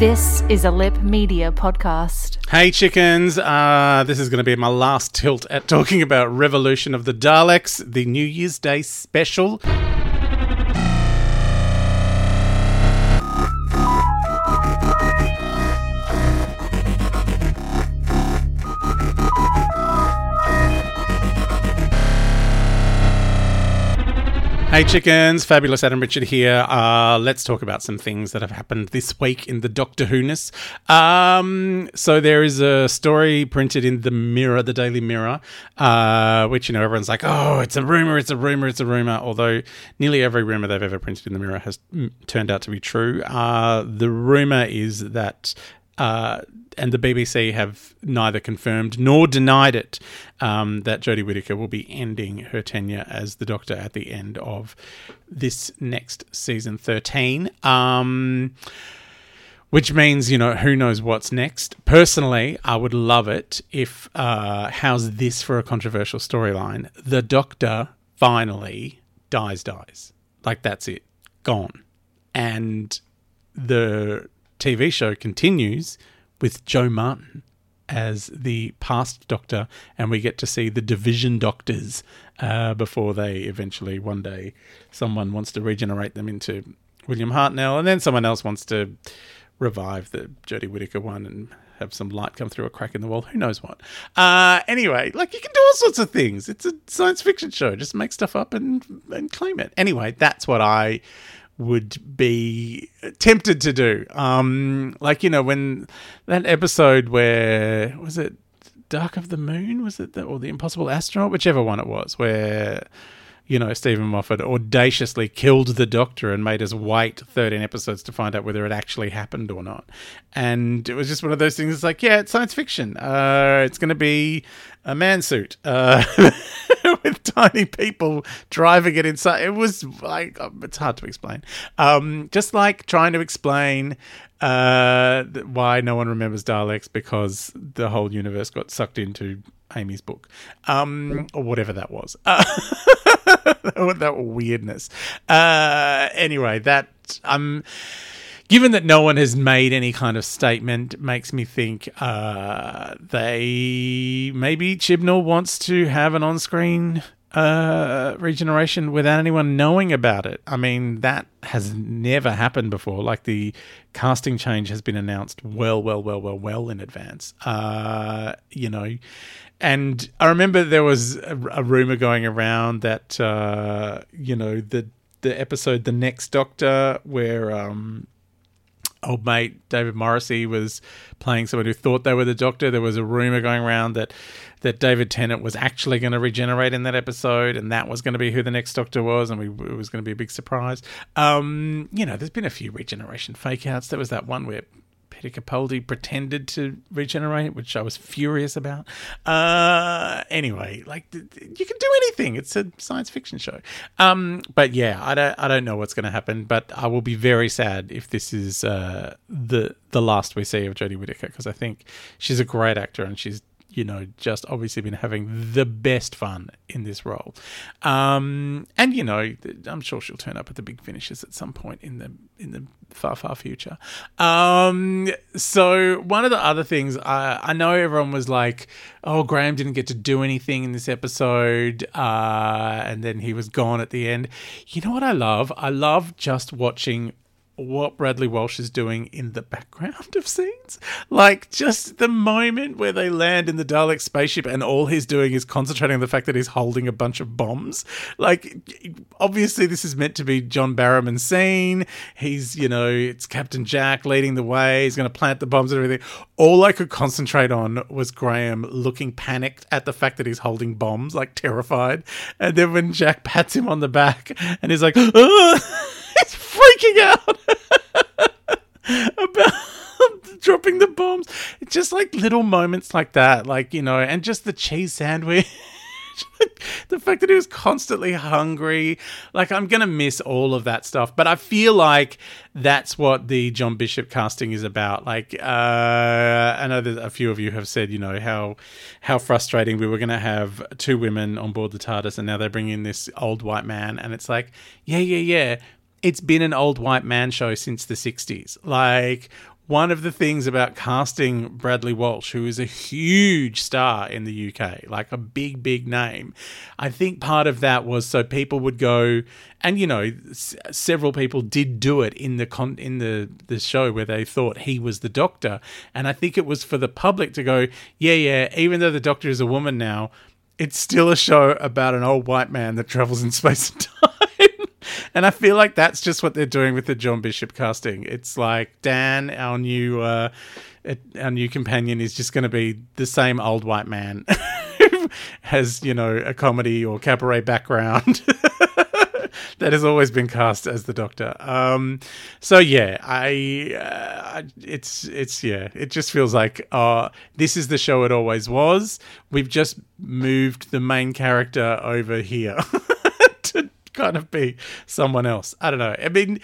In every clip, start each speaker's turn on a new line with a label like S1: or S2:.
S1: This is a Lip Media podcast.
S2: Hey chickens, uh, this is going to be my last tilt at talking about Revolution of the Daleks, the New Year's Day special. Hey chickens, fabulous Adam Richard here. Uh, let's talk about some things that have happened this week in the Doctor Who-ness. Um, so there is a story printed in the Mirror, the Daily Mirror, uh, which you know everyone's like, oh, it's a rumor, it's a rumor, it's a rumor. Although nearly every rumor they've ever printed in the Mirror has mm, turned out to be true. Uh, the rumor is that. Uh, and the BBC have neither confirmed nor denied it um, that Jodie Whittaker will be ending her tenure as the Doctor at the end of this next season 13. Um, which means, you know, who knows what's next. Personally, I would love it if, uh, how's this for a controversial storyline? The Doctor finally dies, dies. Like, that's it. Gone. And the TV show continues with Jo Martin as the past Doctor, and we get to see the Division Doctors uh, before they eventually one day someone wants to regenerate them into William Hartnell, and then someone else wants to revive the Jodie Whittaker one and have some light come through a crack in the wall. Who knows what? Uh, anyway, like you can do all sorts of things. It's a science fiction show. Just make stuff up and and claim it. Anyway, that's what I would be tempted to do. Um, like you know when that episode where was it Dark of the Moon? Was it the, or the Impossible Astronaut? Whichever one it was, where you know Steven Moffat audaciously killed the Doctor and made us wait thirteen episodes to find out whether it actually happened or not. And it was just one of those things. It's like, yeah, it's science fiction. Uh, it's going to be a man suit. Uh, with tiny people driving it inside. It was like it's hard to explain. Um, just like trying to explain uh, why no one remembers Daleks because the whole universe got sucked into Amy's book, um, or whatever that was. Uh, that weirdness. Uh, anyway, that um given that no one has made any kind of statement, makes me think uh, they maybe Chibnall wants to have an on-screen uh, regeneration without anyone knowing about it. I mean, that has never happened before. Like the casting change has been announced well, well, well, well, well in advance. Uh, you know, and I remember there was a, a rumor going around that uh, you know the the episode The Next Doctor where um, old mate David Morrissey was playing someone who thought they were the Doctor. There was a rumor going around that that David Tennant was actually going to regenerate in that episode, and that was going to be who the next Doctor was, and we, it was going to be a big surprise. Um, you know, there's been a few regeneration fake outs. There was that one where Peter Capaldi pretended to regenerate, which I was furious about. Uh, anyway, like you can do anything. It's a science fiction show. Um, but yeah, I don't I don't know what's going to happen. But I will be very sad if this is uh, the the last we see of Jodie Whittaker because I think she's a great actor and she's you know, just obviously been having the best fun in this role. Um, and you know, I'm sure she'll turn up at the big finishes at some point in the in the far far future. Um, so one of the other things I, I know everyone was like, "Oh, Graham didn't get to do anything in this episode," uh, and then he was gone at the end. You know what I love? I love just watching what Bradley Walsh is doing in the background of scenes. Like just the moment where they land in the Dalek spaceship and all he's doing is concentrating on the fact that he's holding a bunch of bombs. Like obviously this is meant to be John Barrowman's scene. He's, you know, it's Captain Jack leading the way. He's going to plant the bombs and everything. All I could concentrate on was Graham looking panicked at the fact that he's holding bombs, like terrified. And then when Jack pats him on the back and he's like, he's freaking out about dropping the bombs. Just like little moments like that, like, you know, and just the cheese sandwich. the fact that he was constantly hungry. Like, I'm going to miss all of that stuff. But I feel like that's what the John Bishop casting is about. Like, uh, I know that a few of you have said, you know, how how frustrating we were going to have two women on board the TARDIS and now they bring in this old white man. And it's like, yeah, yeah, yeah it's been an old white man show since the 60s. Like, one of the things about casting Bradley Walsh, who is a huge star in the UK, like a big, big name, I think part of that was so people would go, and you know, s- several people did do it in the con- in the the show where they thought he was the Doctor, and I think it was for the public to go, yeah, yeah, even though the Doctor is a woman now, it's still a show about an old white man that travels in space and time. And I feel like that's just what they're doing with the John Bishop casting. It's like Dan, our new uh, our new companion, is just going to be the same old white man has you know a comedy or cabaret background. that has always been cast as the Doctor. Um, so yeah, I uh, it's it's yeah, it just feels like uh, this is the show it always was. We've just moved the main character over here to kind of be someone else. I don't know. I mean,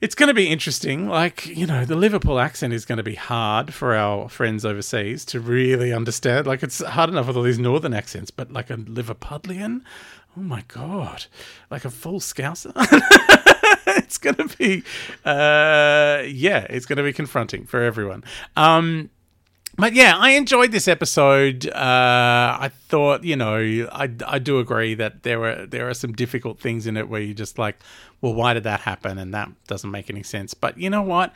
S2: it's going to be interesting. Like, you know, the Liverpool accent is going to be hard for our friends overseas to really understand. Like, it's hard enough with all these northern accents, but like a Liverpudlian, oh my God, like a full scouser. it's going to be, uh, yeah, it's going to be confronting for everyone. Um, but yeah, I enjoyed this episode. Uh, I thought, you know, I, I do agree that there were there are some difficult things in it where you just like, well, why did that happen? And that doesn't make any sense. But you know what?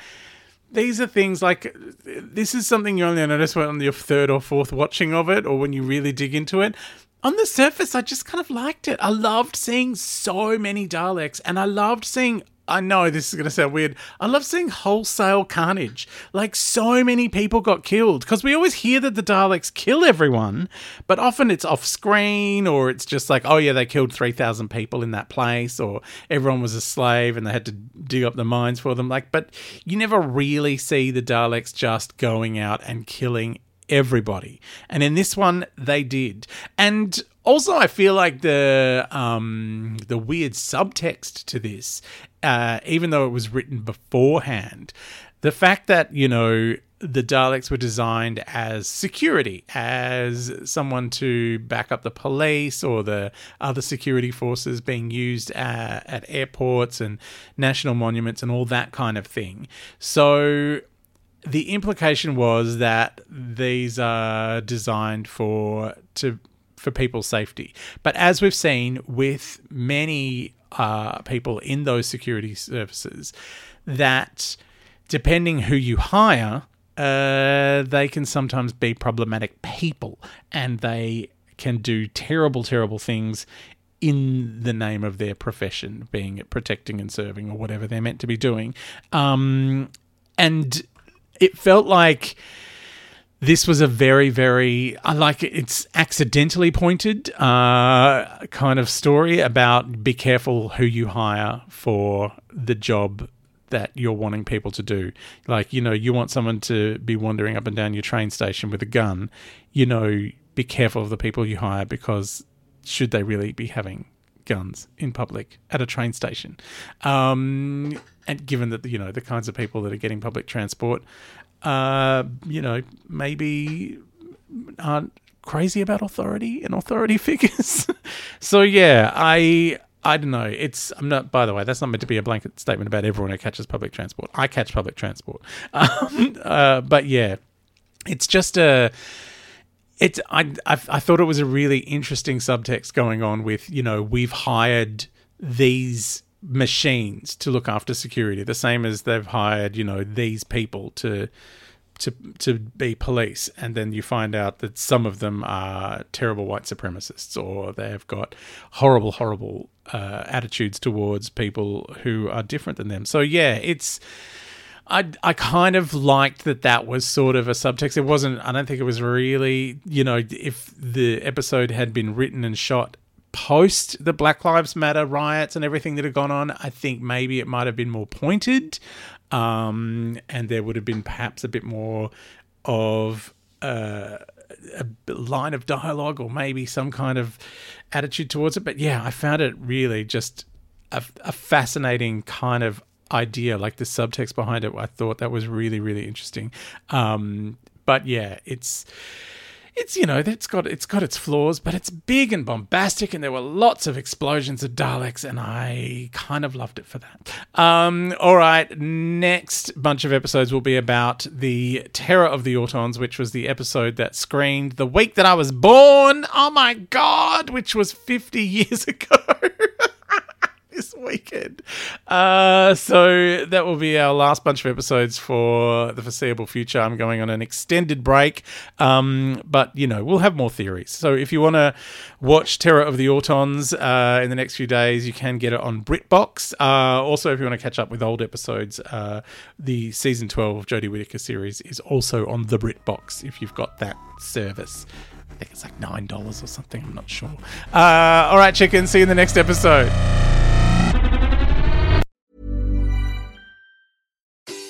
S2: These are things like this is something you only notice when on your third or fourth watching of it, or when you really dig into it. On the surface, I just kind of liked it. I loved seeing so many Daleks, and I loved seeing I know this is going to sound weird. I love seeing wholesale carnage. Like, so many people got killed. Because we always hear that the Daleks kill everyone, but often it's off screen or it's just like, oh, yeah, they killed 3,000 people in that place or everyone was a slave and they had to dig up the mines for them. Like, but you never really see the Daleks just going out and killing everybody. And in this one, they did. And also, I feel like the um, the weird subtext to this, uh, even though it was written beforehand, the fact that you know the Daleks were designed as security, as someone to back up the police or the other security forces being used at, at airports and national monuments and all that kind of thing. So the implication was that these are designed for to for people's safety. But as we've seen with many uh, people in those security services, that depending who you hire, uh, they can sometimes be problematic people and they can do terrible, terrible things in the name of their profession, being it protecting and serving or whatever they're meant to be doing. Um, and it felt like this was a very very i like it's accidentally pointed uh, kind of story about be careful who you hire for the job that you're wanting people to do. Like, you know, you want someone to be wandering up and down your train station with a gun, you know, be careful of the people you hire because should they really be having guns in public at a train station? Um, and given that, you know, the kinds of people that are getting public transport, uh, you know, maybe aren't crazy about authority and authority figures. so yeah, I I don't know. It's I'm not. By the way, that's not meant to be a blanket statement about everyone who catches public transport. I catch public transport, um, uh, but yeah, it's just a. It's I, I I thought it was a really interesting subtext going on with you know we've hired these machines to look after security the same as they've hired you know these people to to to be police, and then you find out that some of them are terrible white supremacists, or they've got horrible, horrible uh, attitudes towards people who are different than them. So yeah, it's. I, I kind of liked that that was sort of a subtext. It wasn't, I don't think it was really, you know, if the episode had been written and shot post the Black Lives Matter riots and everything that had gone on, I think maybe it might have been more pointed um, and there would have been perhaps a bit more of uh, a line of dialogue or maybe some kind of attitude towards it. But yeah, I found it really just a, a fascinating kind of idea, like the subtext behind it. I thought that was really, really interesting. Um, but yeah, it's it's you know it's got it's got its flaws, but it's big and bombastic, and there were lots of explosions of Daleks, and I kind of loved it for that. Um, all right, next bunch of episodes will be about the Terror of the Autons, which was the episode that screened the week that I was born. Oh my god, which was fifty years ago. Weekend. Uh, so that will be our last bunch of episodes for the foreseeable future. I'm going on an extended break, um, but you know we'll have more theories. So if you want to watch Terror of the Autons uh, in the next few days, you can get it on BritBox. Uh, also, if you want to catch up with old episodes, uh, the season 12 Jodie Whittaker series is also on the BritBox if you've got that service. I think it's like $9 or something. I'm not sure. Uh, all right, chicken. See you in the next episode.